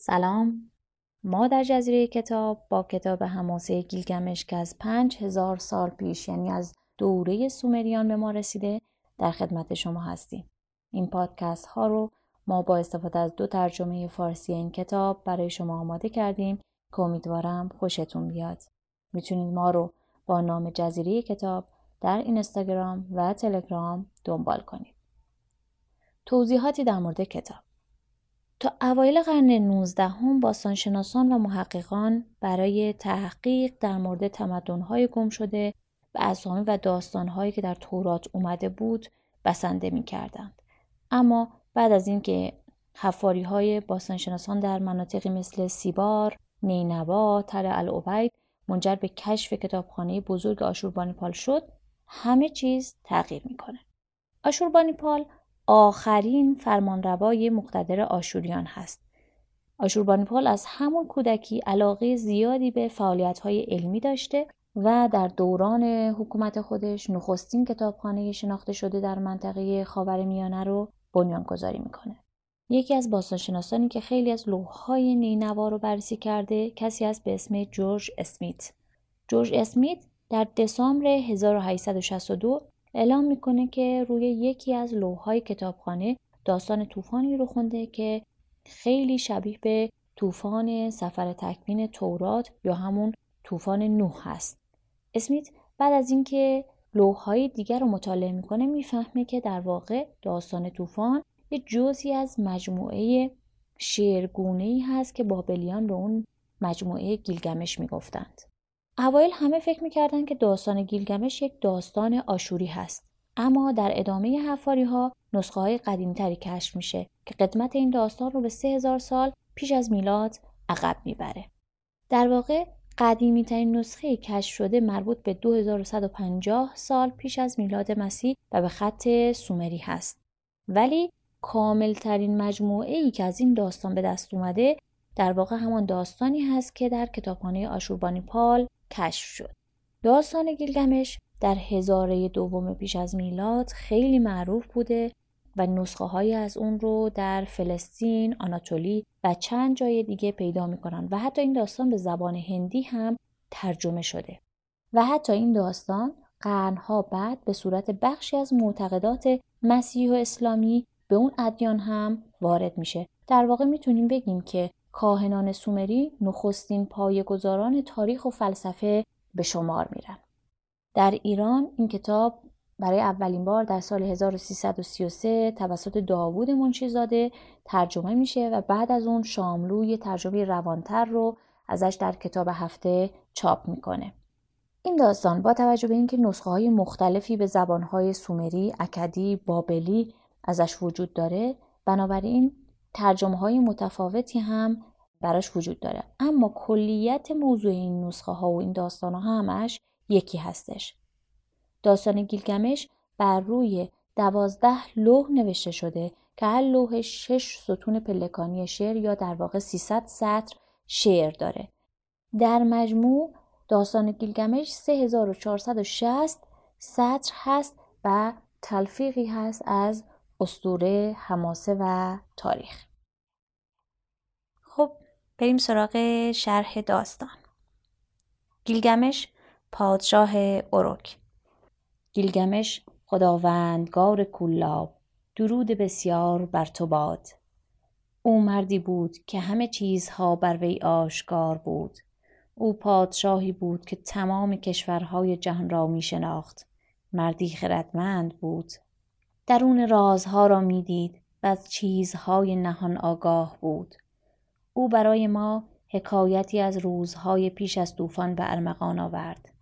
سلام. ما در جزیره کتاب با کتاب حماسه گیلگمش که از پنج هزار سال پیش یعنی از دوره سومریان به ما رسیده در خدمت شما هستیم. این پادکست ها رو ما با استفاده از دو ترجمه فارسی این کتاب برای شما آماده کردیم که امیدوارم خوشتون بیاد. می‌تونید ما رو با نام جزیره کتاب در اینستاگرام و تلگرام دنبال کنید. توضیحاتی در مورد کتاب. تا اوایل قرن 19 هم باستانشناسان و محققان برای تحقیق در مورد تمدن‌های گم شده و اسامی و داستانهایی که در تورات اومده بود بسنده می کردند. اما بعد از اینکه حفاری های باستانشناسان در مناطقی مثل سیبار، نینوا، تل العبید منجر به کشف کتابخانه بزرگ آشوربانیپال شد، همه چیز تغییر می‌کنه. آشوربانیپال آخرین فرمانروای مقتدر آشوریان هست. آشوربانیپال از همون کودکی علاقه زیادی به فعالیت‌های علمی داشته و در دوران حکومت خودش نخستین کتابخانه شناخته شده در منطقه خاورمیانه رو بنیانگذاری می‌کنه. یکی از باستانشناسانی که خیلی از لوح‌های نینوا رو بررسی کرده کسی است به اسم جورج اسمیت. جورج اسمیت در دسامبر 1862 اعلام می‌کنه که روی یکی از لوح‌های کتابخانه داستان طوفانی رو خونده که خیلی شبیه به طوفان سفر تکوین تورات یا همون طوفان نوح هست. اسمیت بعد از اینکه لوح‌های دیگر رو مطالعه می‌کنه می‌فهمه که در واقع داستان طوفان یه جزی از مجموعه شعرگونه هست که بابلیان به اون مجموعه گیلگمش می‌گفتند. اوایل همه فکر می‌کردن که داستان گیلگمش یک داستان آشوری هست. اما در ادامه حفاری ها نسخه های قدیمی تری کشف میشه که قدمت این داستان رو به 3000 سال پیش از میلاد عقب می‌بره. در واقع قدیمی ترین نسخه کشف شده مربوط به 2150 سال پیش از میلاد مسیح و به خط سومری هست. ولی کامل ترین مجموعه ای که از این داستان به دست اومده در واقع همان داستانی هست که در کتابخانه آشوربانی پال کشف شد. داستان گیلگمش در هزاره دوم پیش از میلاد خیلی معروف بوده و نسخه های از اون رو در فلسطین، آناتولی و چند جای دیگه پیدا می‌کنن و حتی این داستان به زبان هندی هم ترجمه شده. و حتی این داستان قرنها بعد به صورت بخشی از معتقدات مسیح و اسلامی به اون ادیان هم وارد میشه. در واقع می‌تونیم بگیم که کاهنان سومری نخستین پایه‌گذاران تاریخ و فلسفه به شمار میرن. در ایران این کتاب برای اولین بار در سال 1333 توسط داوود منشیزاده ترجمه میشه و بعد از اون شاملو یه ترجمه روانتر رو ازش در کتاب هفته چاپ می‌کنه. این داستان با توجه به اینکه نسخه های مختلفی به زبانهای سومری، اکدی، بابلی ازش وجود داره بنابراین ترجمه های متفاوتی هم براش وجود داره. اما کلیت موضوع این نسخه ها و این داستان ها همش یکی هستش. داستان گیلگمش بر روی دوازده لوح نوشته شده که هر لوح شش ستون پلکانی شعر یا در واقع 300 سطر شعر داره. در مجموع داستان گیلگمش 3460 سطر هست و تلفیقی هست از استوره، حماسه و تاریخ. خب بریم سراغ شرح داستان. گیلگمش پادشاه اروک گیلگمش خداوندگار کولاب درود بسیار بر تو باد. او مردی بود که همه چیزها بر وی آشکار بود. او پادشاهی بود که تمام کشورهای جهان را می شناخت مردی خردمند بود. درون رازها را می‌دید و از چیزهای نهان آگاه بود. او برای ما حکایتی از روزهای پیش از طوفان به ارمغان آورد.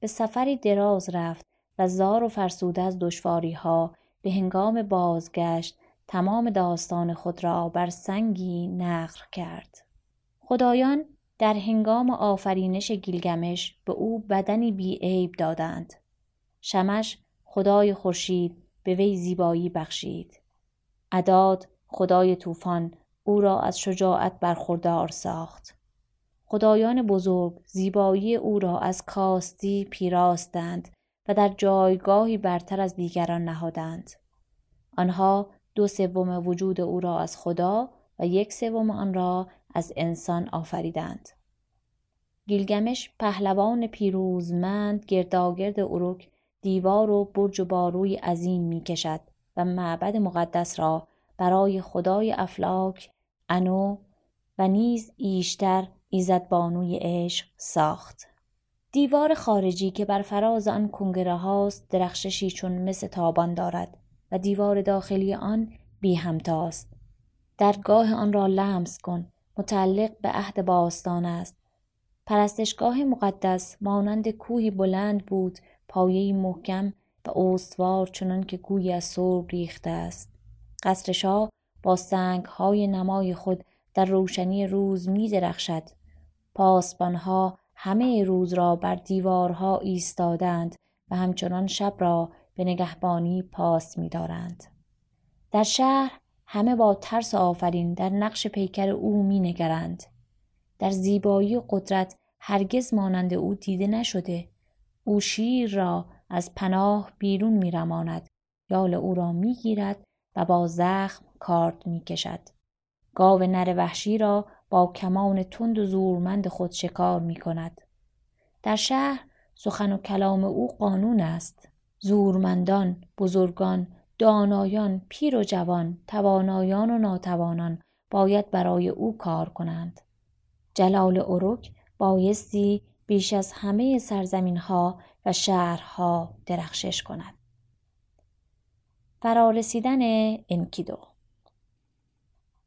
به سفری دراز رفت و زار و فرسوده از دشواری ها به هنگام بازگشت تمام داستان خود را بر سنگی نقل کرد. خدایان در هنگام آفرینش گیلگمش به او بدنی بی عیب دادند. شمش خدای خورشید به وی زیبایی بخشید. عداد خدای طوفان او را از شجاعت برخوردار ساخت. خدایان بزرگ زیبایی او را از کاستی پیراستند و در جایگاهی برتر از دیگران نهادند. آنها دو سوم وجود او را از خدا و یک سوم آن را از انسان آفریدند. گیلگمش پهلوان پیروزمند گرداگرد اروک دیوار و برج و باروی عظیم می کشد و معبد مقدس را برای خدای افلاک انو و نیز ایشتر ایزدبانوی عشق ساخت. دیوار خارجی که بر فراز آن کنگره هاست درخششی چون مس تابان دارد و دیوار داخلی آن بی همتاست. درگاه آن را لمس کن متعلق به عهد باستان است. پرستشگاه مقدس مانند کوهی بلند بود پایه محکم و استوار چنان که گویی از سرب ریخته است قصر شاه با سنگ های نمای خود در روشنی روز می درخشد پاسبانها همه روز را بر دیوارها ایستادند و همچنان شب را به نگهبانی پاس می‌دارند. در شهر همه با ترس آفرین در نقش پیکر او می نگرند. در زیبایی و قدرت هرگز مانند او دیده نشده. او شیر را از پناه بیرون می رماند. یال او را می گیرد و با زخم کارد می کشد. گاو نر وحشی را با کمان تند و زورمند خود شکار می کند. در شهر سخن و کلام او قانون است. زورمندان، بزرگان، دانایان، پیر و جوان، توانایان و ناتوانان باید برای او کار کنند. جلال اروک بایستی بیش از همه سرزمین ها و شهرها درخشش کند. فرارسیدن انکیدو.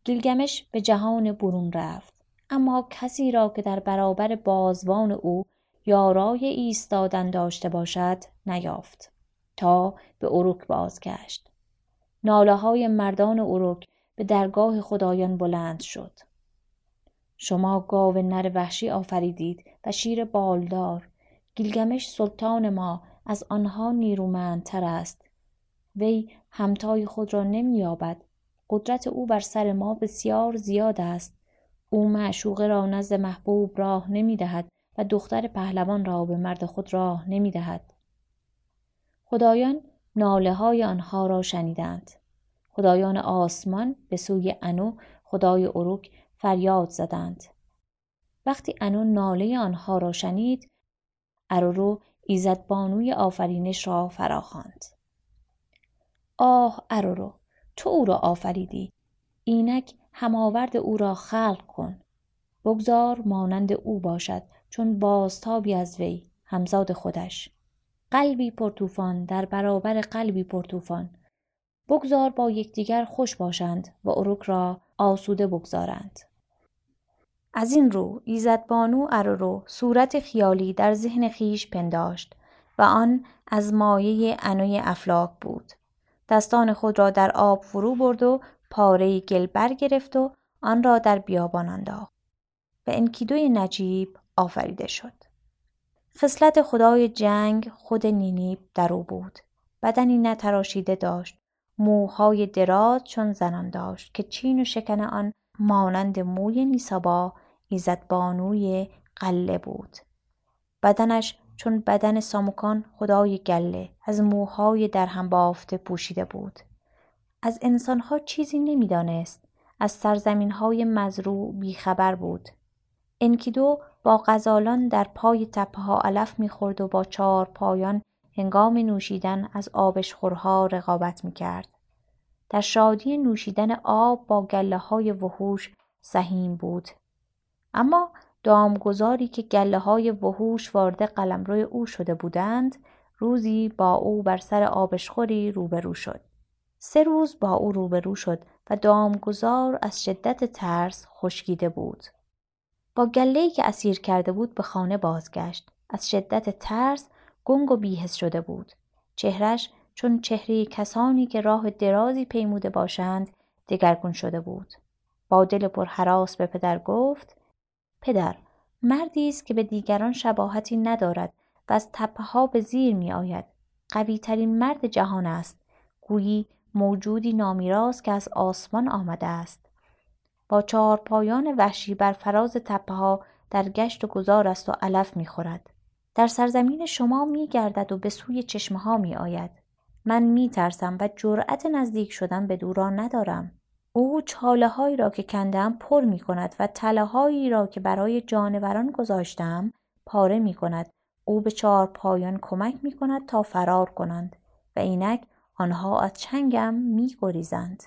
گیلگمش به جهان برون رفت اما کسی را که در برابر بازوان او یارای ایستادن داشته باشد نیافت تا به اروک بازگشت. ناله های مردان اروک به درگاه خدایان بلند شد. شما گاو نر وحشی آفریدید و شیر بالدار. گیلگمش سلطان ما از آنها نیرومندتر است. وی همتای خود را نمییابد. قدرت او بر سر ما بسیار زیاد است. او معشوقه را نزد محبوب راه نمی‌دهد و دختر پهلوان را به مرد خود راه نمی‌دهد. خدایان ناله های آنها را شنیدند. خدایان آسمان به سوی انو خدای اروک فریاد زدند. وقتی انو ناله آنها را شنید ارورو ایزدبانوی آفرینش را فراخواند. آه ارورو تو او را آفریدی. اینک هماورد او را خلق کن. بگذار مانند او باشد چون بازتابی از وی همزاد خودش. قلبی پرتوفان در برابر قلبی پرتوفان بگذار با یکدیگر خوش باشند و اروک را آسوده بگذارند. از این رو ایزدبانو ارورو صورت خیالی در ذهن خیش پنداشت و آن از مایه انوی افلاک بود. دستان خود را در آب فرو برد و پاره گل برگرفت و آن را در بیابان انداخت. و انکیدوی نجیب آفریده شد. خصلت خدای جنگ خود نینیب در او بود. بدنی نتراشیده داشت. موهای دراز چون زنان داشت که چین و شکن آن مانند موی نیسابا ایزدبانوی قله بود. بدنش چون بدن ساموکان خدای گله از موهای در هم بافته پوشیده بود. از انسانها چیزی نمی‌دانست. از سرزمینهای مزروع بیخبر بود. انکیدو با غزالان در پای تپه ها علف می‌خورد و با چهار پایان هنگام نوشیدن از آبشخورها رقابت می‌کرد. در شادی نوشیدن آب با گله های وحوش سهیم بود. اما دامگذاری که گله های وحوش وارد قلمرو او شده بودند روزی با او بر سر آبشخوری روبرو شد. سه روز با او روبرو شد و دامگذار از شدت ترس خشکیده بود. با گله‌ای که اسیر کرده بود به خانه بازگشت. از شدت ترس گنگ و بیهس شده بود. چهرش چون چهره کسانی که راه درازی پیموده باشند دگرگون شده بود. با دل پر حراس به پدر گفت پدر مردی است که به دیگران شباهتی ندارد و از تپه ها به زیر می آید. قوی ترین مرد جهان است. گویی موجودی نامیراست که از آسمان آمده است. با چهار پایان وحشی بر فراز تپه ها در گشت و گذار است و علف می خورد. در سرزمین شما می گردد و به سوی چشمه ها می آید. من می ترسم و جرأت نزدیک شدن به دورا ندارم. او چاله هایی را که کندم پر می کند و تله هایی را که برای جانوران گذاشتم پاره می کند. او به چهار پایان کمک می کند تا فرار کنند و اینک آنها از چنگم می گریزند.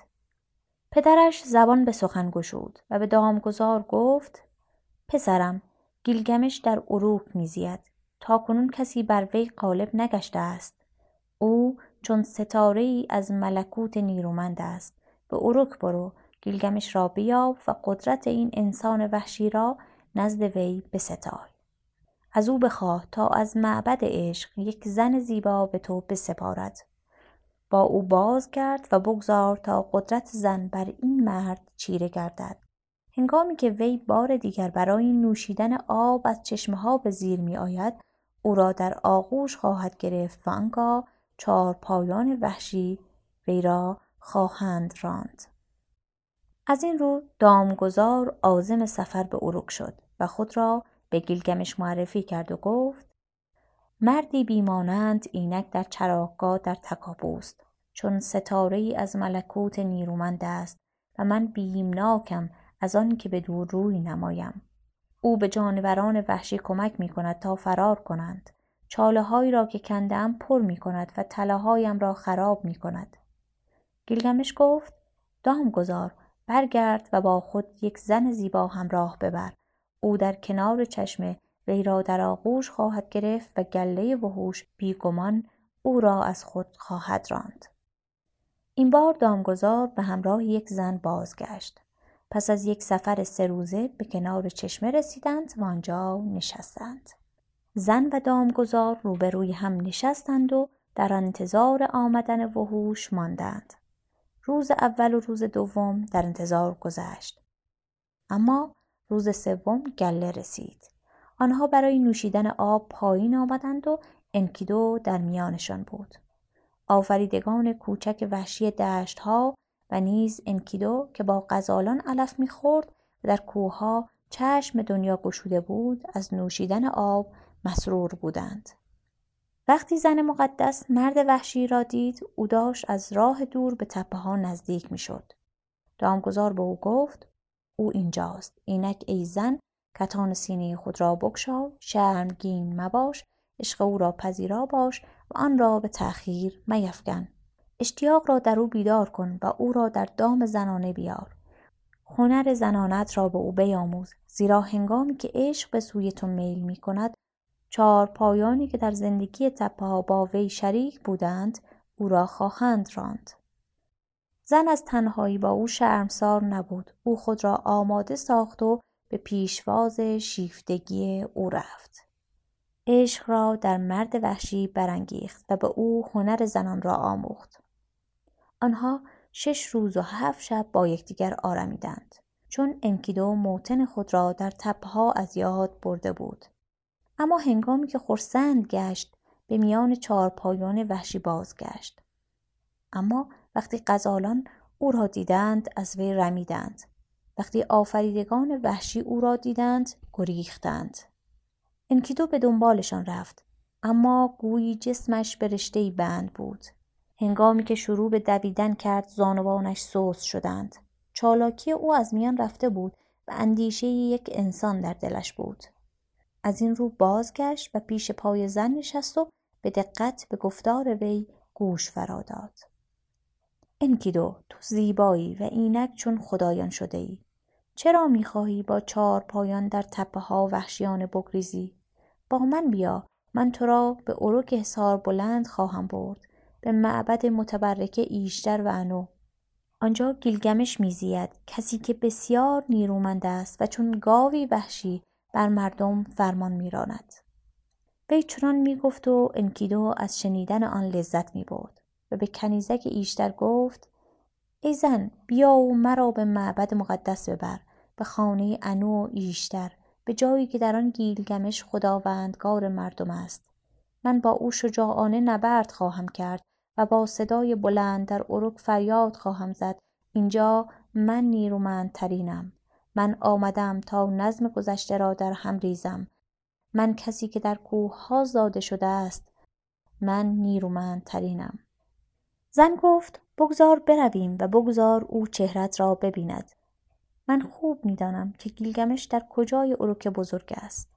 پدرش زبان به سخن گشود و به دامگذار گفت پسرم گیلگمش در اروک میزید تا کنون کسی بر وی غالب نگشته است او چون ستاره ای از ملکوت نیرومند است. به اروک برو گیلگمش را بیاب و قدرت این انسان وحشی را نزد وی بستای از او بخواه تا از معبد عشق یک زن زیبا به تو بسپارد. با او باز کرد و بگذار تا قدرت زن بر این مرد چیره گردد. هنگامی که وی بار دیگر برای نوشیدن آب از چشمه ها به زیر می آید او را در آغوش خواهد گرفت و آنگاه چهار پایان وحشی وی را خواهند راند. از این رو دامگذار عازم سفر به اروک شد و خود را به گیلگمش معرفی کرد و گفت مردی بیمانند اینک در چراگاه در تکاپوست. چون ستاره ای از ملکوت نیرومند است و من بیمناکم از آن که به دور روی نمایم. او به جانوران وحشی کمک می کند تا فرار کنند. چاله هایی را که کندم پر می کند و تله را خراب می کند گیلگمش گفت دام گذار برگرد و با خود یک زن زیبا همراه ببر. او در کنار چشمه وی را در آغوش خواهد گرفت و گله وحوش بیگمان او را از خود خواهد راند. این بار دامگذار به همراه یک زن بازگشت. پس از یک سفر سه روزه به کنار چشمه رسیدند و آنجا نشستند. زن و دامگذار روبروی هم نشستند و در انتظار آمدن وحوش ماندند. روز اول و روز دوم در انتظار گذشت. اما روز سوم گله رسید. آنها برای نوشیدن آب پایین آمدند و انکیدو در میانشان بود. آفریدگان کوچک وحشی دشتها و نیز انکیدو که با غزالان علف می‌خورد و در کوهها چشم دنیا گشوده بود از نوشیدن آب مسرور بودند. وقتی زن مقدس مرد وحشی را دید او داشت از راه دور به تپه ها نزدیک می‌شد. دامگذار به او گفت او اینجاست. اینک ای زن کتان سینه خود را بگشا شرمگین مباش عشق او را پذیرا باش و آن را به تأخیر میفکن اشتیاق را در او بیدار کن و او را در دام زنانه بیار. هنر زنانت را به او بیاموز زیرا هنگامی که عشق به سوی تو میل می کند چهار پایانی که در زندگی تپه ها با وی شریک بودند او را خواهند راند. زن از تنهایی با او شرمسار نبود. او خود را آماده ساخت و به پیشواز شیفتگی او رفت. عشق را در مرد وحشی برانگیخت و به او هنر زنان را آموخت. آنها شش روز و هفت شب با یکدیگر آرمیدند. چون انکیدو موتن خود را در تپها از یاد برده بود. اما هنگامی که خرسند گشت به میان چهارپایان وحشی بازگشت. اما وقتی غزالان او را دیدند از وی رمیدند. وقتی آفریدگان وحشی او را دیدند گریختند. انکیدو به دنبالشان رفت اما گویی جسمش به رشته بند بود. هنگامی که شروع به دویدن کرد زانوانش سوس شدند. چالاکی او از میان رفته بود و اندیشه یک انسان در دلش بود. از این رو بازگشت و پیش پای زن نشست و به دقت به گفتار وی گوش فرا داد انکیدو تو زیبایی و اینک چون خدایان شده ای. چرا می‌خواهی با چهار پایان در تپه ها وحشیانه بگریزی؟ با من بیا من تو را به اروک حصار بلند خواهم برد به معبد متبرکه ایشتر و انو. آنجا گیلگمش میزید کسی که بسیار نیرومند است و چون گاوی وحشی بر مردم فرمان میراند. وی چنان می‌گفت و انکیدو از شنیدن آن لذت می‌برد و به کنیزک ایشتر گفت ای زن بیا و مرا به معبد مقدس ببر به خانه انو و ایشتر به جایی که در آن گیلگمش خداوندگار مردم است. من با او شجاعانه نبرد خواهم کرد و با صدای بلند در اروک فریاد خواهم زد. اینجا من نیرومندترینم. من آمدم تا نظم گذشته را در هم ریزم. من کسی که در کوه ها زاده شده است. من نیرومندترینم. زن گفت بگذار برویم و بگذار او چهرت را ببیند. من خوب می‌دانم که گیلگمش در کجای اروک بزرگ است.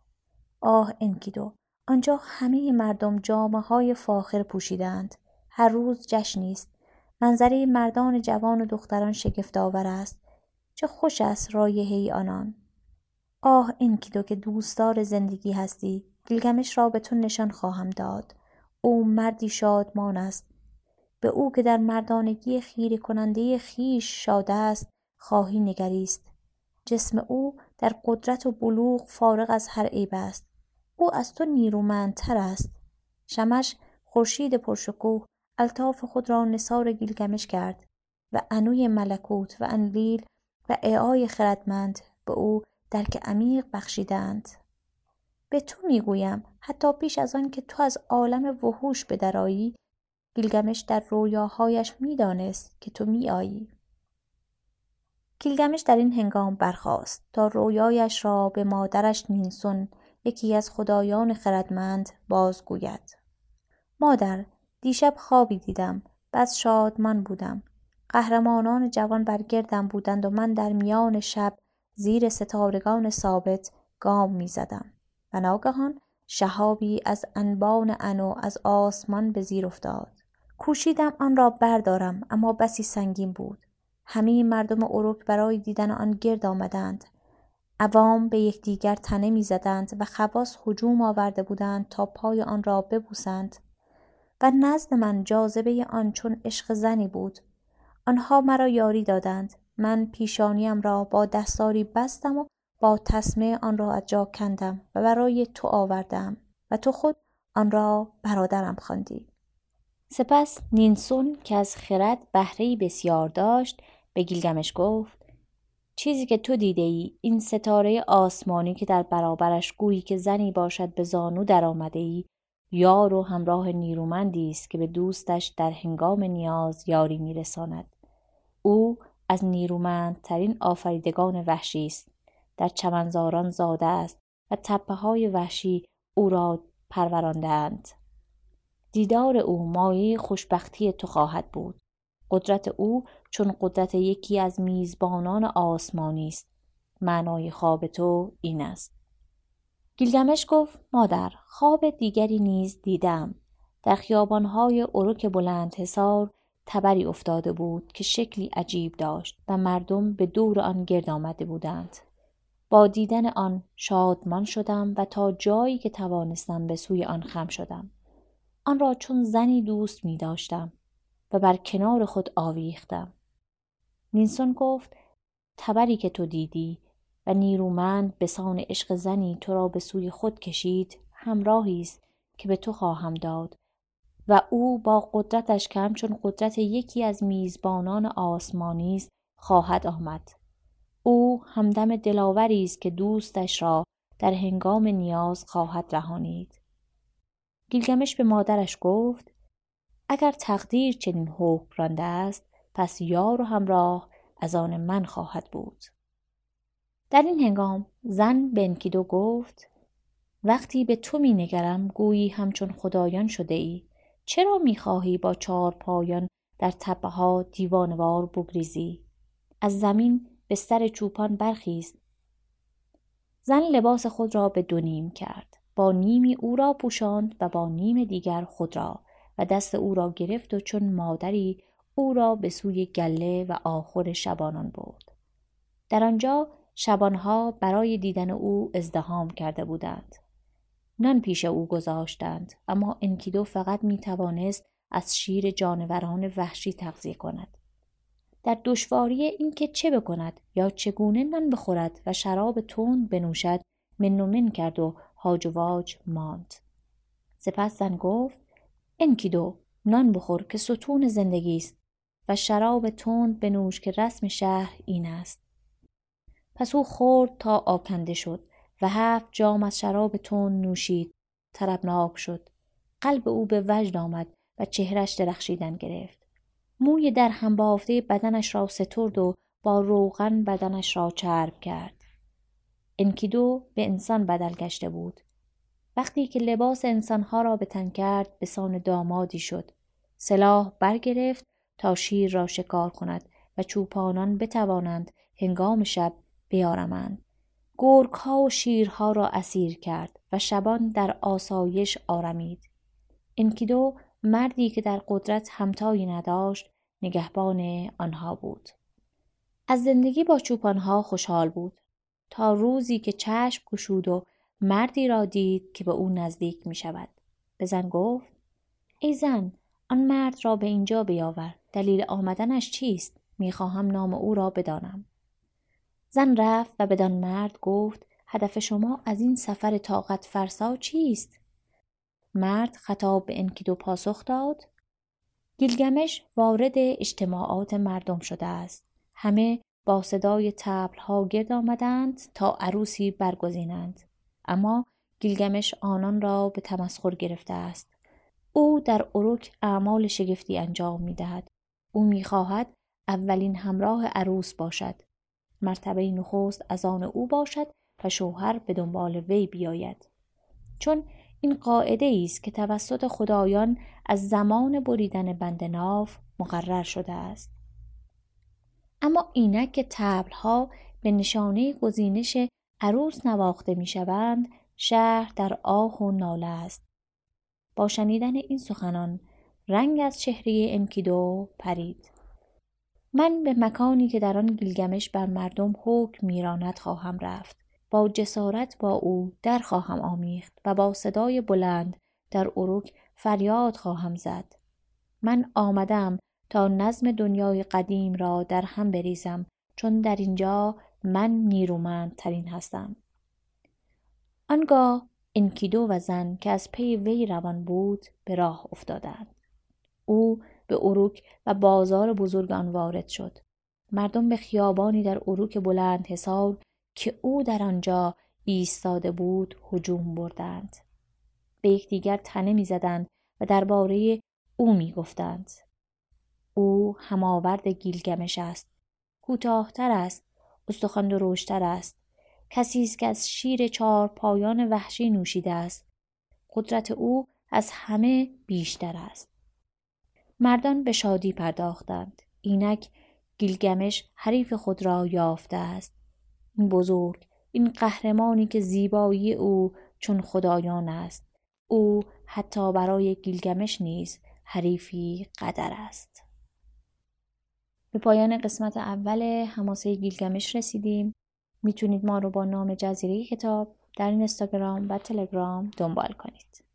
آه انکیدو آنجا همه مردم جامعه های فاخر پوشیدند هر روز جشنی است. منظره مردان جوان و دختران آور است. چه خوش است رایحه آنان. آه انکیدو که دوستدار زندگی هستی گیلگمش را به تو نشان خواهم داد. او مردی شادمان است. به او که در مردانگی خیره کننده خیش شاده است خواهی نگریست. جسم او در قدرت و بلوغ فارغ از هر عیب است. او از تو نیرومندتر است. شمش خورشید پرشکوه الطاف خود را نثار گیلگمش کرد و انوی ملکوت و انلیل و اعای خردمند به او درک عمیق بخشیدند. به تو می‌گویم حتی پیش از آن که تو از عالم وحوش بدرایی گیلگمش در رویاهایش می‌دانست که تو میآیی. گیلگمش در این هنگام برخاست تا رویایش را به مادرش نینسون یکی از خدایان خردمند بازگوید. مادر دیشب خوابی دیدم بس شادمان بودم. قهرمانان جوان برگردم بودند و من در میان شب زیر ستارگان ثابت گام می زدم و ناگهان شهابی از انبان انو از آسمان به زیر افتاد. کوشیدم آن را بردارم اما بسی سنگین بود. همه مردم اروک برای دیدن آن گرد آمدند. عوام به یکدیگر تنه می‌زدند و خواص هجوم آورده بودند تا پای آن را ببوسند. و نزد من جاذبه آن چون عشق زنی بود. آنها مرا یاری دادند. من پیشانیم را با دستاری بستم و با تسمه آن را از جا کندم و برای تو آوردم و تو خود آن را برادرم خواندی. سپس نینسون که از خرد بهره بسیار داشت به گیلگمش گفت چیزی که تو دیده ای این ستاره آسمانی که در برابرش گویی که زنی باشد به زانو در آمده ای یار و همراه نیرومندی است که به دوستش در هنگام نیاز یاری میرساند. او از نیرومندترین آفریدگان وحشی است. در چمنزاران زاده است و تپه های وحشی او را پروراندهاند. دیدار او مایه خوشبختی تو خواهد بود. قدرت او چون قدرت یکی از میزبانان آسمانی است. معنای خواب تو این است. گیلگمش گفت مادر خواب دیگری نیز دیدم. در خیابانهای اروک بلند حسار تبری افتاده بود که شکلی عجیب داشت و مردم به دور آن گرد آمده بودند. با دیدن آن شادمان شدم و تا جایی که توانستم به سوی آن خم شدم. آن را چون زنی دوست می داشتم و بر کنار خود آویختم. نینسون گفت تبری که تو دیدی و نیرومند به سان عشق زنی تو را به سوی خود کشید همراهی است که به تو خواهم داد. و او با قدرتش کم چون قدرت یکی از میزبانان آسمانی است خواهد آمد. او همدم دلاوری است که دوستش را در هنگام نیاز خواهد رهانید. گیلگمش به مادرش گفت اگر تقدیر چنین حکم رانده است پس یار و همراه از آن من خواهد بود. در این هنگام زن به انکیدو گفت وقتی به تو می نگرم گویی همچون خدایان شده ای. چرا می خواهی با چهار پایان در تپه ها دیوانوار بگریزی؟ از زمین بستر چوپان برخیز. زن لباس خود را به دو نیم کرد. با نیمی او را پوشاند و با نیم دیگر خود را و دست او را گرفت و چون مادری او را به سوی گله و آخر شبانان برد. در آنجا شبانها برای دیدن او ازدهام کرده بودند. نان پیش او گذاشتند اما انکیدو فقط می توانست از شیر جانوران وحشی تغذیه کند. در دشواری اینکه چه بکند یا چگونه نان بخورد و شراب تند بنوشد من و من کرد و هاج و واج ماند. سپس زن گفت انکیدو نان بخور که ستون زندگی است و شراب تند بنوش که رسم شهر این است. پس او خورد تا آکنده شد. و هفت جام از شراب تند نوشید. طربناک شد. قلب او به وجد آمد و چهرش درخشیدن گرفت. موی در هم بافته بدنش را سترد و با روغن بدنش را چرب کرد. انکیدو به انسان بدل گشته بود. وقتی که لباس انسانها را به تن کرد به سان دامادی شد. سلاح برگرفت تا شیر را شکار کند و چوپانان بتوانند هنگام شب بیارمند. گرگ ها و شیرها را اسیر کرد و شبان در آسایش آرمید. انکیدو مردی که در قدرت همتایی نداشت نگهبان آنها بود. از زندگی با چوپانها خوشحال بود. تا روزی که چشم گشود و مردی را دید که به او نزدیک می شود. به زن گفت ای زن آن مرد را به اینجا بیاور. دلیل آمدنش چیست؟ می‌خواهم نام او را بدانم. زن رفت و بدان مرد گفت هدف شما از این سفر طاقت فرسا چیست مرد خطاب به انکیدو پاسخ داد گیلگمش وارد اجتماعات مردم شده است همه با صدای تبل ها گرد آمدند تا عروسی برگزینند اما گیلگمش آنان را به تمسخر گرفته است او در اروک اعمال شگفتی انجام می دهد. او می خواهد اولین همراه عروس باشد. مرتبه نخست از آن او باشد و شوهر به دنبال وی بیاید. چون این قاعده است که توسط خدایان از زمان بریدن بند ناف مقرر شده است. اما اینک که تبلها به نشانه گزینش عروس نواخته می شوند شهر در آه و ناله است با شنیدن این سخنان رنگ از چهره انکیدو پرید من به مکانی که در آن گیلگمش بر مردم حکم میراند خواهم رفت. با جسارت با او در خواهم آمیخت و با صدای بلند در اروک فریاد خواهم زد. من آمدم تا نظم دنیای قدیم را در هم بریزم چون در اینجا من نیرومندترین هستم. آنگاه انکیدو و زن که از پی وی روان بود به راه افتادند. او به اروک و بازار بزرگ آن وارد شد. مردم به خیابانی در اروک بلند حسار که او در آنجا ایستاده بود هجوم بردند. به یکدیگر تنه می‌زدند و درباره او می‌گفتند. او هماورد گیلگمش است. کوتاهتر است استخوان درشتر است. کسی است که از شیر چهار پایان وحشی نوشیده است. قدرت او از همه بیشتر است. مردان به شادی پرداختند. اینک گیلگمش حریف خود را یافته است. این بزرگ این قهرمانی که زیبایی او چون خدایان است. او حتی برای گیلگمش نیز حریفی قدر است. به پایان قسمت اول حماسه گیلگمش رسیدیم. می‌تونید ما رو با نام جزیره کتاب در اینستاگرام و تلگرام دنبال کنید.